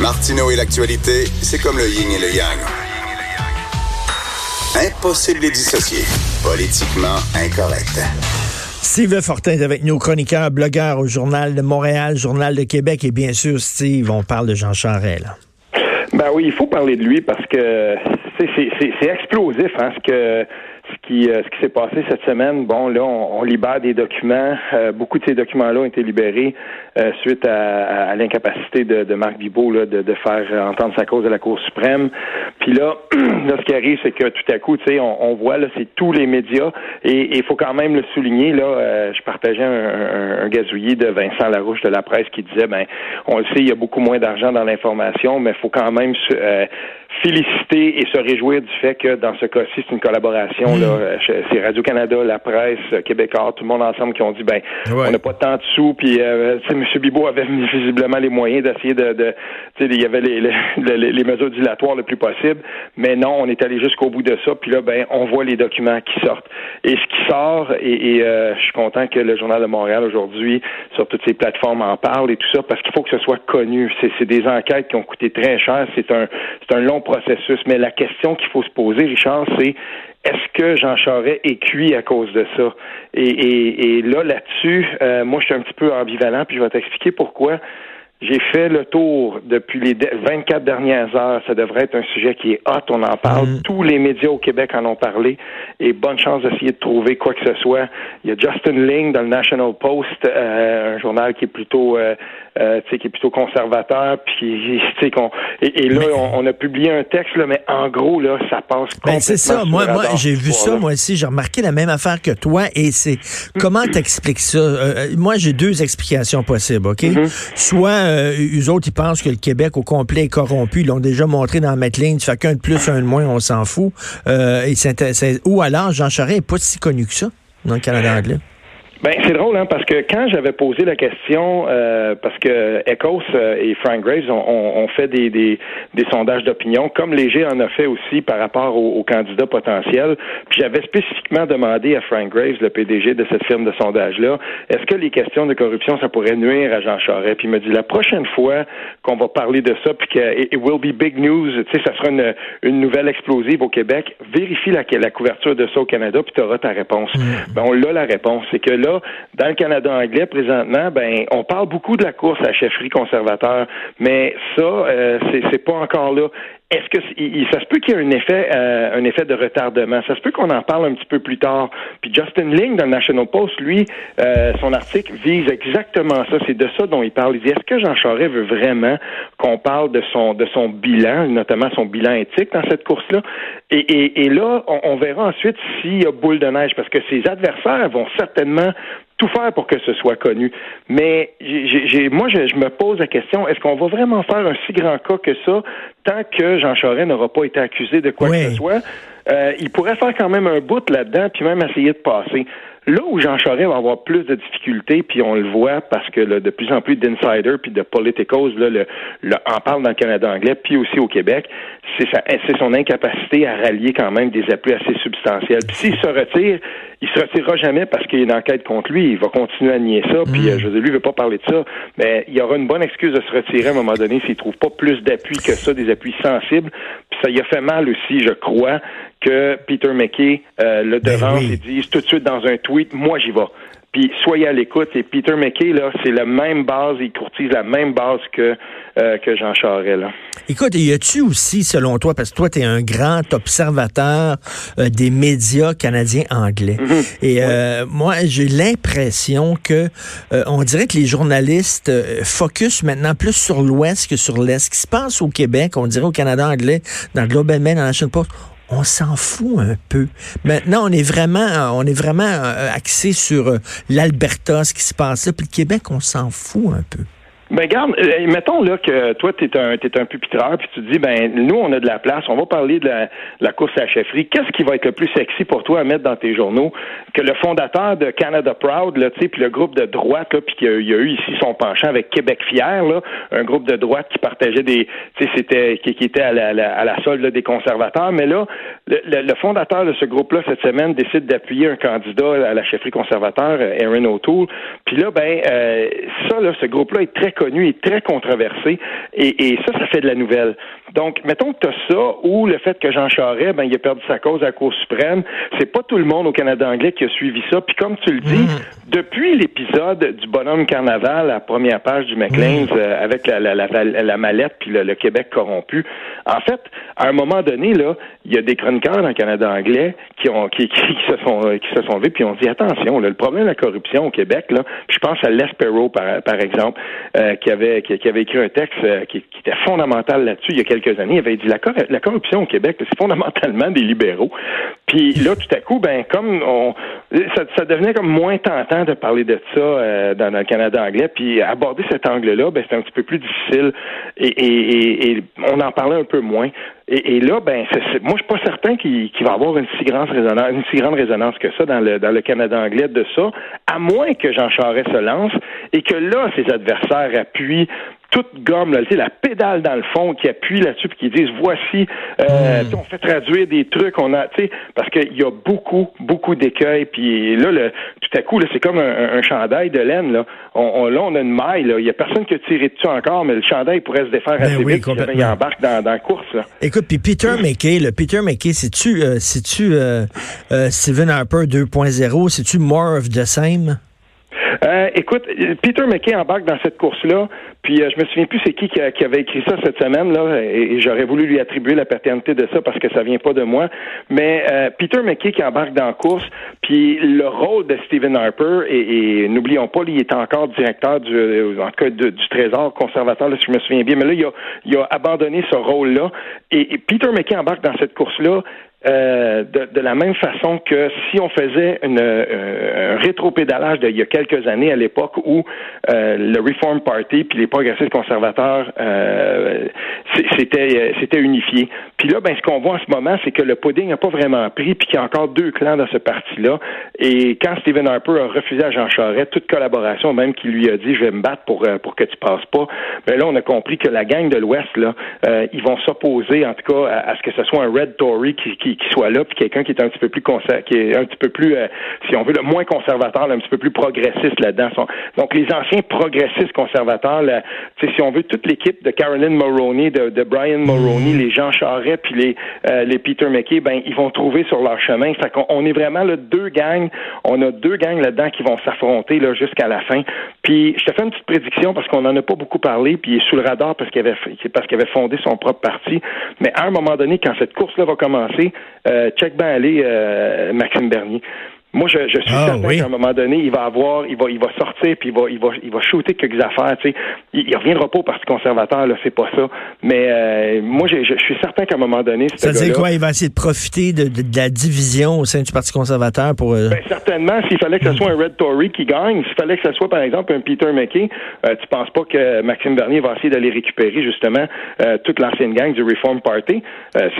Martineau et l'actualité, c'est comme le yin et le yang. Impossible de les dissocier. Politiquement incorrect. Steve Fortin est avec nous, chroniqueur, blogueur au Journal de Montréal, Journal de Québec. Et bien sûr, Steve, on parle de Jean Charest. Là. Ben oui, il faut parler de lui parce que c'est explosif hein, ce que euh, ce qui s'est passé cette semaine, bon, là, on, libère des documents. Euh, beaucoup de ces documents-là ont été libérés euh, suite à, l'incapacité de, Marc Bibot là, de, faire entendre sa cause à la Cour suprême. Puis là, là ce qui arrive, c'est que tout à coup, tu sais, on, voit là, c'est tous les médias et il faut quand même le souligner. Là, je partageais un, un, gazouillis de Vincent Larouche de la presse qui disait, ben, on le sait, il y a beaucoup moins d'argent dans l'information, mais il faut quand même féliciter et se réjouir du fait que dans ce cas-ci, c'est une collaboration. Là, c'est Radio-Canada, la presse, Québécois, tout le monde ensemble qui ont dit ben on n'a pas tant de sous, puis euh, M. Bibot avait visiblement les moyens d'essayer de, de il y avait les, les, les, mesures dilatoires le plus possible, mais non, on est allé jusqu'au bout de ça, puis là, ben on voit les documents qui sortent. Et ce qui sort, et, euh, je suis content que le Journal de Montréal aujourd'hui, sur toutes ces plateformes, en parle et tout ça, parce qu'il faut que ce soit connu. C'est des enquêtes qui ont coûté très cher, c'est un, c'est un long processus. Mais la question qu'il faut se poser, Richard, c'est est-ce que Jean Charest est cuit à cause de ça? Et, là, là-dessus, euh, moi, je suis un petit peu ambivalent, puis je vais t'expliquer pourquoi. J'ai fait le tour depuis les 24 dernières heures. Ça devrait être un sujet qui est hot. On en parle. Mm. Tous les médias au Québec en ont parlé. Et bonne chance d'essayer de trouver quoi que ce soit. Il y a Justin Ling dans le National Post, euh, un journal qui est plutôt euh, euh, qui est plutôt conservateur, puis qu'on et, et, là on, a publié un texte là, mais en gros là ça passe ben, c'est ça. Moi, moi j'ai vu ça moi aussi. J'ai remarqué la même affaire que toi et c'est comment t'expliques ça? Euh, euh, Moi j'ai deux explications possibles, ok? Mm-hmm. Soit euh, eux autres ils pensent que le Québec au complet est corrompu, ils l'ont déjà montré dans fais qu'un de plus, un de moins, on s'en fout. Euh, ou alors Jean Charest est pas si connu que ça dans le Canada anglais. Ben c'est drôle hein parce que quand j'avais posé la question euh, parce que Ecos euh, et Frank Graves ont, fait des, des, des sondages d'opinion comme Léger en a fait aussi par rapport aux, candidats potentiels puis j'avais spécifiquement demandé à Frank Graves le PDG de cette firme de sondage là est-ce que les questions de corruption ça pourrait nuire à Jean Charest? Puis il me dit la prochaine fois qu'on va parler de ça puis que it will be big news tu sais ça sera une, une nouvelle explosive au Québec vérifie la, la couverture de ça au Canada puis tu auras ta réponse mm. ben on l'a la réponse c'est que là dans le Canada anglais, présentement, ben, on parle beaucoup de la course à chefferie conservateur, mais ça, euh, c'est pas encore là. Est-ce que ça se peut qu'il y ait un effet, euh, un effet de retardement? Ça se peut qu'on en parle un petit peu plus tard. Puis Justin Ling dans le National Post, lui, euh, son article vise exactement ça. C'est de ça dont il parle. Il dit est-ce que Jean Charest veut vraiment qu'on parle de son de son bilan, notamment son bilan éthique dans cette course-là? Et, et, et, là, on, on verra ensuite s'il y a boule de neige, parce que ses adversaires vont certainement tout faire pour que ce soit connu. Mais j'ai, moi, je, me pose la question, est-ce qu'on va vraiment faire un si grand cas que ça tant que Jean Charest n'aura pas été accusé de quoi que ce soit? Euh, il pourrait faire quand même un bout là-dedans, puis même essayer de passer. Là où Jean Charest va avoir plus de difficultés, puis on le voit parce que de plus en plus d'insiders puis de politicos là, le, en parlent dans le Canada anglais, puis aussi au Québec, c'est son incapacité à rallier quand même des appuis assez substantiels. Puis s'il se retire, il se retirera jamais parce qu'il y a une enquête contre lui. Il va continuer à nier ça. Puis, mm. euh, je veux lui, il veut pas parler de ça. Mais il y aura une bonne excuse de se retirer à un moment donné s'il trouve pas plus d'appui que ça, des appuis sensibles. Puis ça y a fait mal aussi, je crois, que Peter McKay euh, le ben devance et dise tout de suite dans un tweet, moi j'y vais. Puis soyez à l'écoute. Et Peter McKay, là, c'est la même base, il courtise la même base que, euh, que Jean Charest. Là. Écoute, y a-tu aussi, selon toi, parce que toi, tu es un grand observateur euh, des médias canadiens anglais. Mhm. Et euh, moi, j'ai l'impression que on dirait que les journalistes focus maintenant plus sur l'Ouest que sur l'Est. Ce qui se passe au Québec, on dirait au Canada anglais, dans le Globe and Mail, dans la National Post, on s'en fout un peu. Maintenant, on est vraiment, on est vraiment euh, axé sur euh, l'Alberta, ce qui se passe là, puis le Québec, on s'en fout un peu. Ben garde, euh, mettons là que toi tu es un t'es un pupitreur puis tu te dis ben nous on a de la place, on va parler de la, course à la chefferie. Qu'est-ce qui va être le plus sexy pour toi à mettre dans tes journaux? Que le fondateur de Canada Proud là, tu puis le groupe de droite là, puis qu'il y, a eu ici son penchant avec Québec fier là, un groupe de droite qui partageait des, tu sais, c'était qui, était à la, à la solde des conservateurs, mais là le, fondateur de ce groupe-là cette semaine décide d'appuyer un candidat à la chefferie conservateur, Aaron O'Toole. Puis là ben euh, ça là, ce groupe-là est très connu et très controversé. Et, et ça, ça fait de la nouvelle. Donc, mettons que tu as ça, ou le fait que Jean Charest, ben, il a perdu sa cause à la Cour suprême. C'est pas tout le monde au Canada anglais qui a suivi ça. Puis comme tu le dis, mm. depuis l'épisode du bonhomme carnaval, la première page du Maclean's, mm. euh, avec la, la, la, mallette puis le, Québec corrompu, en fait, à un moment donné, là, il y a des chroniqueurs dans le Canada anglais qui ont qui, qui, se sont euh, qui se sont vus puis ont dit attention, le problème de la corruption au Québec, là, je pense à Les par, par exemple, euh, qui avait qui, avait écrit un texte qui, qui, était fondamental là-dessus il y a quelques années. Avait dit la, la corruption au Québec, c'est fondamentalement des libéraux. Puis là, tout à coup, ben comme on, ça, devenait comme moins tentant de parler de ça euh, dans, le Canada anglais, puis aborder cet angle-là, ben c'est un petit peu plus difficile et, on en parlait un peu moins. Et, là, ben, moi, je suis pas certain qu'il va y avoir une si grande résonance, une si grande résonance que ça dans le dans le Canada anglais de ça, à moins que Jean Charest se lance et que là, ses adversaires appuient toute gomme, là, la pédale dans le fond qui appuie là-dessus puis qui disent voici, euh, hmm. on fait traduire des trucs, on a, tu sais, parce qu'il y a beaucoup, beaucoup d'écueils, puis là, le, tout à coup, c'est comme un, chandail de laine, là. On, là, on a une maille. Il y a personne qui a tiré dessus encore, mais le chandail pourrait se défaire ben assez vite il embarque dans, dans la course, là. Écoute, puis Peter McKay, le Peter McKay, c'est-tu, euh, euh, euh, Stephen Harper 2.0, c'est-tu more of the same? Euh, écoute, Peter McKay embarque dans cette course-là, puis euh, je me souviens plus c'est qui, qui, avait écrit ça cette semaine là, et, j'aurais voulu lui attribuer la paternité de ça parce que ça vient pas de moi. Mais euh, Peter McKay qui embarque dans la course, puis le rôle de Stephen Harper et, n'oublions pas, il est encore directeur du, en tout cas du Trésor conservateur, là, si je me souviens bien. Mais là, il a, il a abandonné ce rôle-là et, et Peter McKay embarque dans cette course-là euh, de, la même façon que si on faisait une, euh, un rétropédalage d'il y a quelques années à l'époque où euh, le Reform Party puis les progressistes conservateurs c'était c'était unifié. Puis là, ben ce qu'on voit en ce moment, c'est que le pudding n'a pas vraiment pris puis qu'il y a encore deux clans dans ce parti-là. Et quand Stephen Harper a refusé à Jean Charest toute collaboration, même qu'il lui a dit je vais me battre pour pour que tu passes pas, ben là on a compris que la gang de l'Ouest là, ils vont s'opposer en tout cas à, ce que ce soit un Red Tory qui, soit là, puis quelqu'un qui est un petit peu plus qui est un petit peu plus, euh, si on veut, le moins conservateur, un petit peu plus progressiste là-dedans. Donc les anciens progressistes conservateurs, là, si on veut, toute l'équipe de Carolyn Mulroney, de, de Brian Mulroney, mm. les Jean Charest, puis les, euh, les Peter McKay, ben ils vont trouver sur leur chemin. Fait qu'on on est vraiment là deux gangs. On a deux gangs là-dedans qui vont s'affronter là jusqu'à la fin. Puis je te fais une petite prédiction parce qu'on en a pas beaucoup parlé, puis il est sous le radar parce qu'il avait parce qu'il avait fondé son propre parti. Mais à un moment donné, quand cette course-là va commencer, check ben aller euh, Maxime Bernier. Moi, je, je suis ah, certain qu'à un moment donné, il va avoir, il va, il va sortir puis il va, il va, il va shooter quelques affaires. Tu sais, il, il reviendra pas au Parti conservateur, là, c'est pas ça. Mais euh, moi, je, je, suis certain qu'à un moment donné, ça veut dire quoi? Il va essayer de profiter de, de, la division au sein du Parti conservateur pour. Euh... Ben, certainement, s'il fallait que ce soit un Red Tory qui gagne, s'il fallait que ce soit par exemple un Peter McKay, euh, tu penses pas que Maxime Bernier va essayer d'aller récupérer justement euh, toute l'ancienne gang du Reform Party?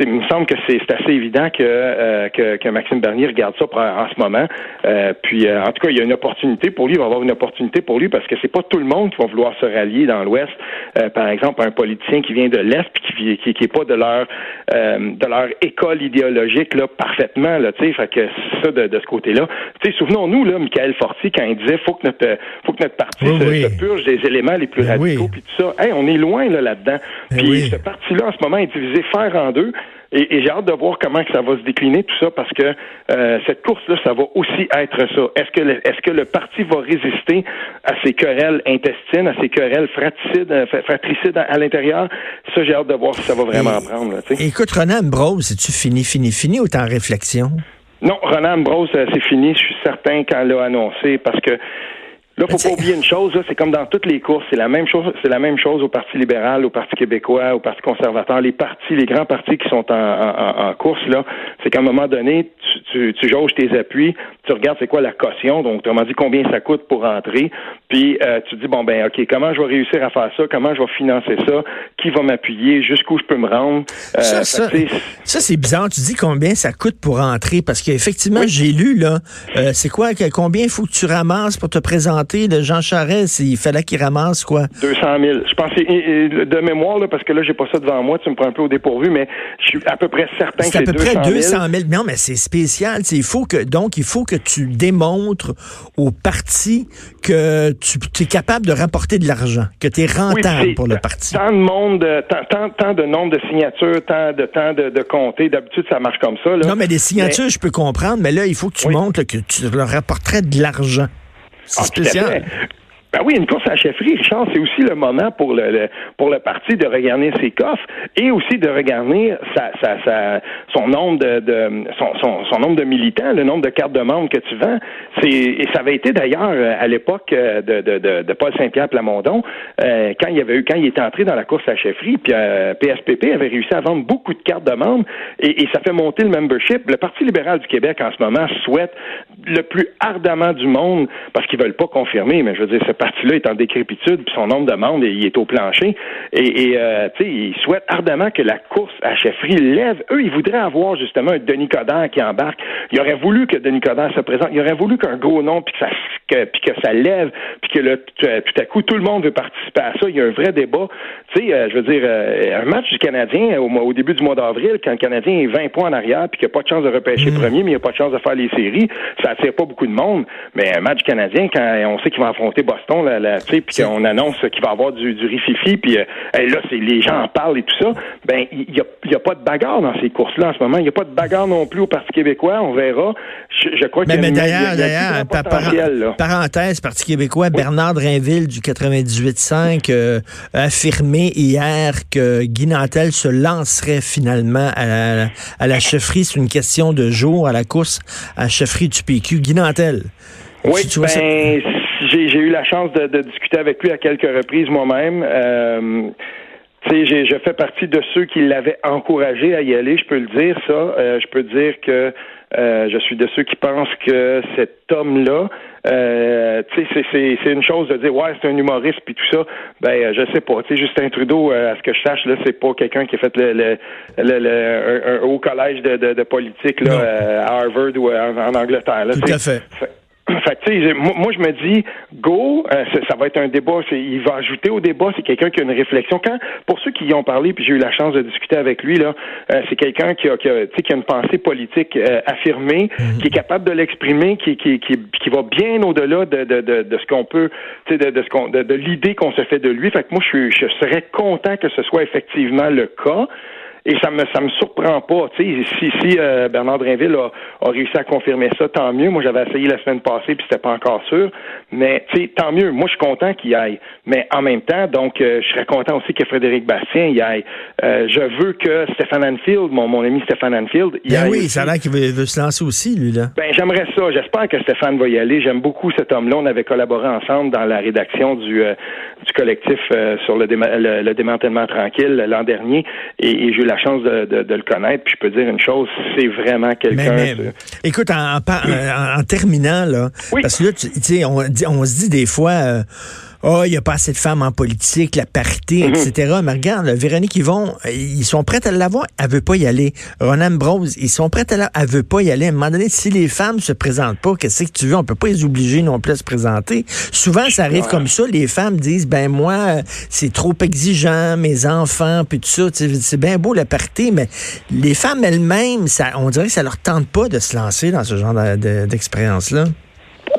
Il me semble que c'est assez évident que, que, que Maxime Bernier regarde ça en ce moment. Euh, puis, euh, en tout cas, il y a une opportunité pour lui. Il va avoir une opportunité pour lui parce que c'est pas tout le monde qui va vouloir se rallier dans l'Ouest. Euh, par exemple, un politicien qui vient de l'Est puis qui, qui, est pas de leur de leur école idéologique là parfaitement là. Tu sais, fait que ça de, de ce côté-là. Tu sais, souvenons-nous là, Michael Forti quand il disait faut que notre faut que notre parti se, purge des éléments les plus ben radicaux puis tout ça. Hey, on est loin là là-dedans. Ben puis ce parti-là en ce moment est divisé fer en deux. Et, j'ai hâte de voir comment que ça va se décliner tout ça parce que euh, cette course-là, ça va aussi être ça. Est-ce que le, est-ce que le parti va résister à ces querelles intestines, à ces querelles fratricides, euh, fratricides à, l'intérieur? Ça, j'ai hâte de voir si ça va vraiment prendre. Là, écoute, Renan Ambrose, c'est-tu fini, fini, fini ou t'es en réflexion? Non, Renan Ambrose, euh, c'est fini. Je suis certain qu'elle l'a annoncé parce que Là, faut pas oublier une chose, c'est comme dans toutes les courses, c'est la même chose, c'est la même chose au Parti libéral, au Parti québécois, au Parti conservateur, les partis, les grands partis qui sont en, course, là, c'est qu'à un moment donné, tu, tu, jauges tes appuis, tu regardes c'est quoi la caution, donc tu m'as dit combien ça coûte pour entrer, puis euh, tu dis bon ben ok, comment je vais réussir à faire ça, comment je vais financer ça, qui va m'appuyer, jusqu'où je peux me rendre. Euh, ça, ça, c'est bizarre. Tu dis combien ça coûte pour entrer, parce qu'effectivement, j'ai lu là, euh, c'est quoi, combien il faut que tu ramasses pour te présenter Le Jean Charest, il fallait qu'il ramasse quoi? 200 000. Je pense de mémoire, là, parce que là, j'ai pas ça devant moi, tu me prends un peu au dépourvu, mais je suis à peu près certain que c'est à peu près 200 000. Non, mais c'est spécial. Il faut que, donc, il faut que tu démontres au parti que tu es capable de rapporter de l'argent, que tu es rentable pour le parti. Tant de monde, tant, tant, de nombre de signatures, tant de temps de, de compter. D'habitude, ça marche comme ça. Là. Non, mais des signatures, je peux comprendre, mais là, il faut que tu montres que tu leur rapporterais de l'argent. C'est ah, spécial. Ben oui, une course à la chefferie, Richard, c'est aussi le moment pour le, pour le parti de regarder ses coffres et aussi de regarder sa, sa, sa son nombre de, de son, son, nombre de militants, le nombre de cartes de membres que tu vends. C'est et ça avait été d'ailleurs euh, à l'époque euh, de, de, de, de, Paul Saint-Pierre Plamondon euh, quand il avait eu quand il était entré dans la course à la chefferie, puis euh, PSPP avait réussi à vendre beaucoup de cartes de membres et, et ça fait monter le membership. Le Parti libéral du Québec en ce moment souhaite le plus ardemment du monde parce qu'ils veulent pas confirmer, mais je veux dire parti-là est en décrépitude, puis son nombre de membres, il est au plancher. Et, euh, tu sais, il souhaite ardemment que la course à chefferie lève. Eux, ils voudraient avoir justement un Denis Coderre qui embarque. Il aurait voulu que Denis Coderre se présente. Il aurait voulu qu'un gros nom, puis que ça, que, puis que ça lève, puis que le, tout à coup, tout le monde veut participer à ça. Il y a un vrai débat. Tu sais, euh, je veux dire, euh, un match du Canadien au, au début du mois d'avril, quand le Canadien est 20 points en arrière, puis qu'il n'a pas de chance de repêcher mmh. premier, mais il n'a pas de chance de faire les séries, ça attire pas beaucoup de monde. Mais un match canadien, quand on sait qu'il va affronter Boston, puis qu'on annonce qu'il va y avoir du, du rififi, puis euh, là, c'est les gens en parlent et tout ça, ben il n'y a, y a, pas de bagarre dans ces courses-là en ce moment. Il n'y a pas de bagarre non plus au Parti québécois. On verra. Je, crois qu'il y a, mais d'ailleurs, d'ailleurs, parenthèse, Parti québécois, Bernard Drinville du 98.5 euh, a affirmé hier que Guy Nantel se lancerait finalement à la, à la chefferie. C'est une question de jour à la course à la chefferie du PQ. Guy Nantel. Oui, ben, j'ai eu la chance de, de, discuter avec lui à quelques reprises moi-même. Euh, je fais partie de ceux qui l'avaient encouragé à y aller, je peux le dire, ça. Euh, je peux dire que euh, je suis de ceux qui pensent que cet homme-là, euh, c'est une chose de dire ouais c'est un humoriste puis tout ça. Ben je sais pas. Tu Justin Trudeau, à ce que je sache là, c'est pas quelqu'un qui a fait le, le, le, un, haut collège de, de, de politique là à Harvard ou en, Angleterre. Là, tout à fait. Fait moi, je me dis, go, euh, ça, va être un débat. Il va ajouter au débat. C'est quelqu'un qui a une réflexion. Quand, pour ceux qui y ont parlé, puis j'ai eu la chance de discuter avec lui, là, euh, c'est quelqu'un qui a, qui, a, qui a une pensée politique euh, affirmée, mhm. qui est capable de l'exprimer, qui, qui, qui, qui va bien au-delà de, de, de, de, ce qu'on peut, de, de ce qu'on, de, de l'idée qu'on se fait de lui. Fait que moi, je, je serais content que ce soit effectivement le cas. Et ça me ça me surprend pas. Tu sais, si, si euh, Bernard Drinville a, a, réussi à confirmer ça, tant mieux. Moi, j'avais essayé la semaine passée, puis c'était pas encore sûr. Mais tu sais, tant mieux. Moi, je suis content qu'il y aille. Mais en même temps, donc, euh, je serais content aussi que Frédéric Bastien y aille. Euh, je veux que Stéphane Anfield, mon, mon ami Stéphane Anfield, y ben aille. oui, ça a l'air qu'il veut, se lancer aussi, lui là. Ben j'aimerais ça. J'espère que Stéphane va y aller. J'aime beaucoup cet homme-là. On avait collaboré ensemble dans la rédaction du du collectif sur le, le, démantèlement tranquille l'an dernier, et, j'ai eu la chance de, de le connaître, puis je peux dire une chose, c'est vraiment quelqu'un. Écoute, en, en, terminant, là, parce que là, tu on, on, se dit des fois. Euh, oh, il n'y a pas assez de femmes en politique, la parité, mhm. etc. Mais regarde, Véronique Yvon, ils sont prêts à l'avoir, elle veut pas y aller. Ronan Brose, ils sont prêts à l'avoir, elle veut pas y aller. À un moment donné, si les femmes se présentent pas, qu'est-ce que tu veux? On peut pas les obliger non plus à se présenter. Souvent, ça arrive comme ça. Les femmes disent, ben moi, c'est trop exigeant, mes enfants, puis tout ça. C'est bien beau la parité, mais les femmes elles-mêmes, on dirait que ça leur tente pas de se lancer dans ce genre d'expérience-là.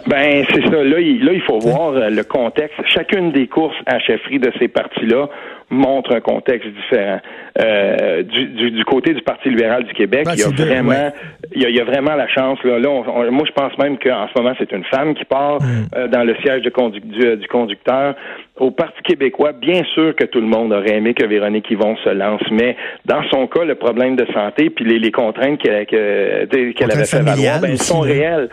Ben, c'est ça. Là il, là, il faut voir euh, le contexte. Chacune des courses à chefferie de ces partis-là montre un contexte différent. Euh, du, du, côté du Parti libéral du Québec, il y a vraiment, il, y a, vraiment la chance. Là, là moi, je pense même qu'en ce moment, c'est une femme qui part mm. euh, dans le siège de du, du, conducteur. Au Parti québécois, bien sûr que tout le monde aurait aimé que Véronique Yvon se lance, mais dans son cas, le problème de santé puis les, les contraintes qu'elle qu'elle avait fait valoir, ben, sont réelles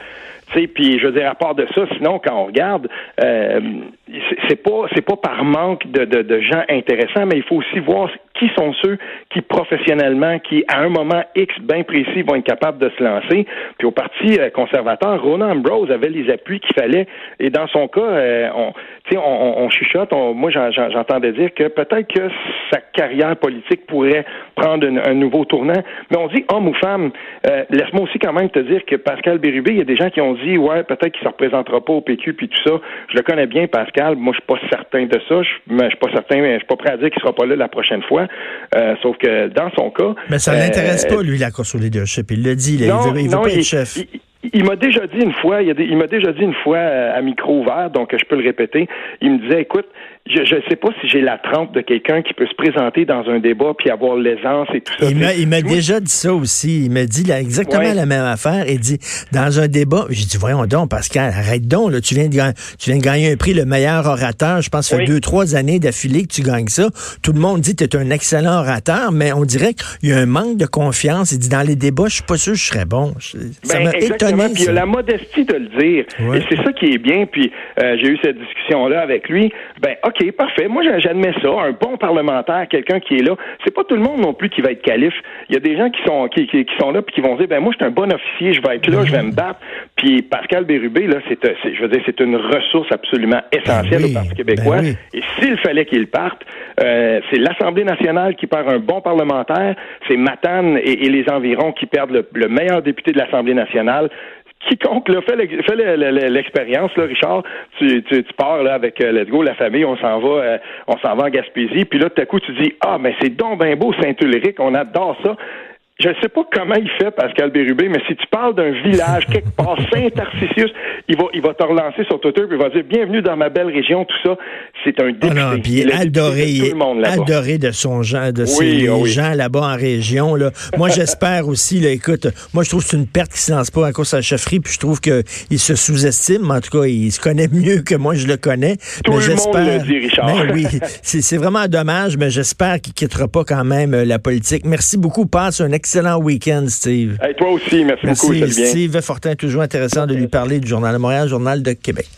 puis je veux dire, à part de ça, sinon, quand on regarde, euh, c'est pas c'est pas par manque de, de, de, gens intéressants, mais il faut aussi voir qui sont ceux qui professionnellement, qui à un moment X bien précis vont être capables de se lancer. Puis au Parti euh, conservateur, Ronan Ambrose avait les appuis qu'il fallait. Et dans son cas, euh, on, on, chuchote. moi, j'entendais dire que peut-être que sa carrière politique pourrait prendre un nouveau tournant. Mais on dit homme ou femme. Euh, laisse-moi aussi quand même te dire que Pascal Bérubé, il y a des gens qui ont dit ouais, peut-être qu'il se représentera pas au PQ puis tout ça. Je le connais bien, Pascal. Moi, je suis pas certain de ça. Je, je suis pas certain, mais je suis pas prêt à dire qu'il sera pas là la prochaine fois. Euh, sauf que dans son cas. Mais ça l'intéresse euh, pas, lui, la course au leadership. Il le dit, il veut, il veut pas être chef. Il, m'a déjà dit une fois, il, il m'a déjà dit une fois à micro ouvert, donc je peux le répéter. Il me disait, écoute, je ne sais pas si j'ai la trempe de quelqu'un qui peut se présenter dans un débat puis avoir l'aisance et tout ça. Il m'a déjà dit ça aussi. Il m'a dit là, exactement la même affaire. Il dit dans un débat, j'ai dit voyons donc Pascal, arrête donc là, tu viens de tu viens de gagner un prix le meilleur orateur. Je pense que ça fait deux trois années d'affilée que tu gagnes ça. Tout le monde dit que tu es un excellent orateur, mais on dirait qu'il y a un manque de confiance. Il dit dans les débats, je suis pas sûr que je serais bon. Ça ben, m'a étonné. Puis il a la modestie de le dire. Et c'est ça qui est bien. Puis euh, j'ai eu cette discussion là avec lui. Ben OK, parfait. Moi, j'admets ça. Un bon parlementaire, quelqu'un qui est là. C'est pas tout le monde non plus qui va être calife. Il y a des gens qui sont qui, qui, sont là puis qui vont dire ben moi, je suis un bon officier, je vais être là, je vais me battre. Puis Pascal Bérubé, là, c'est, je veux dire, c'est une ressource absolument essentielle ben au Parti québécois. Ben et s'il fallait qu'il parte, euh, c'est l'Assemblée nationale qui perd un bon parlementaire, c'est Matane et, les environs qui perdent le, le meilleur député de l'Assemblée nationale quiconque là, fait l'expérience, là, Richard, tu, tu, pars là avec euh, Let's Go, la famille, on s'en va, euh, on s'en va en Gaspésie, puis là, tout à coup, tu dis Ah, mais c'est donc bien beau Saint-Ulrich, on adore ça je ne sais pas comment il fait, Pascal Bérubé, mais si tu parles d'un village quelque part, Saint-Tarcisius, il va, il va te relancer sur Twitter et il va dire Bienvenue dans ma belle région, tout ça. C'est un député. Ah non, puis adoré, adoré de son gens, de ses ah gens là-bas en région. Là. Moi, j'espère aussi, là, écoute, moi, je trouve que c'est une perte qui se lance pas à cause de sa chefferie, puis je trouve qu'il se sous-estime. En tout cas, il se connaît mieux que moi, je le connais. Tout mais j'espère. Ben oui, c'est vraiment dommage, mais j'espère qu'il quittera pas quand même euh, la politique. Merci beaucoup. Passe un excellent week-end, Steve. toi aussi, merci, merci beaucoup. Steve Fortin, toujours intéressant de lui parler du Journal de Montréal, Journal de Québec.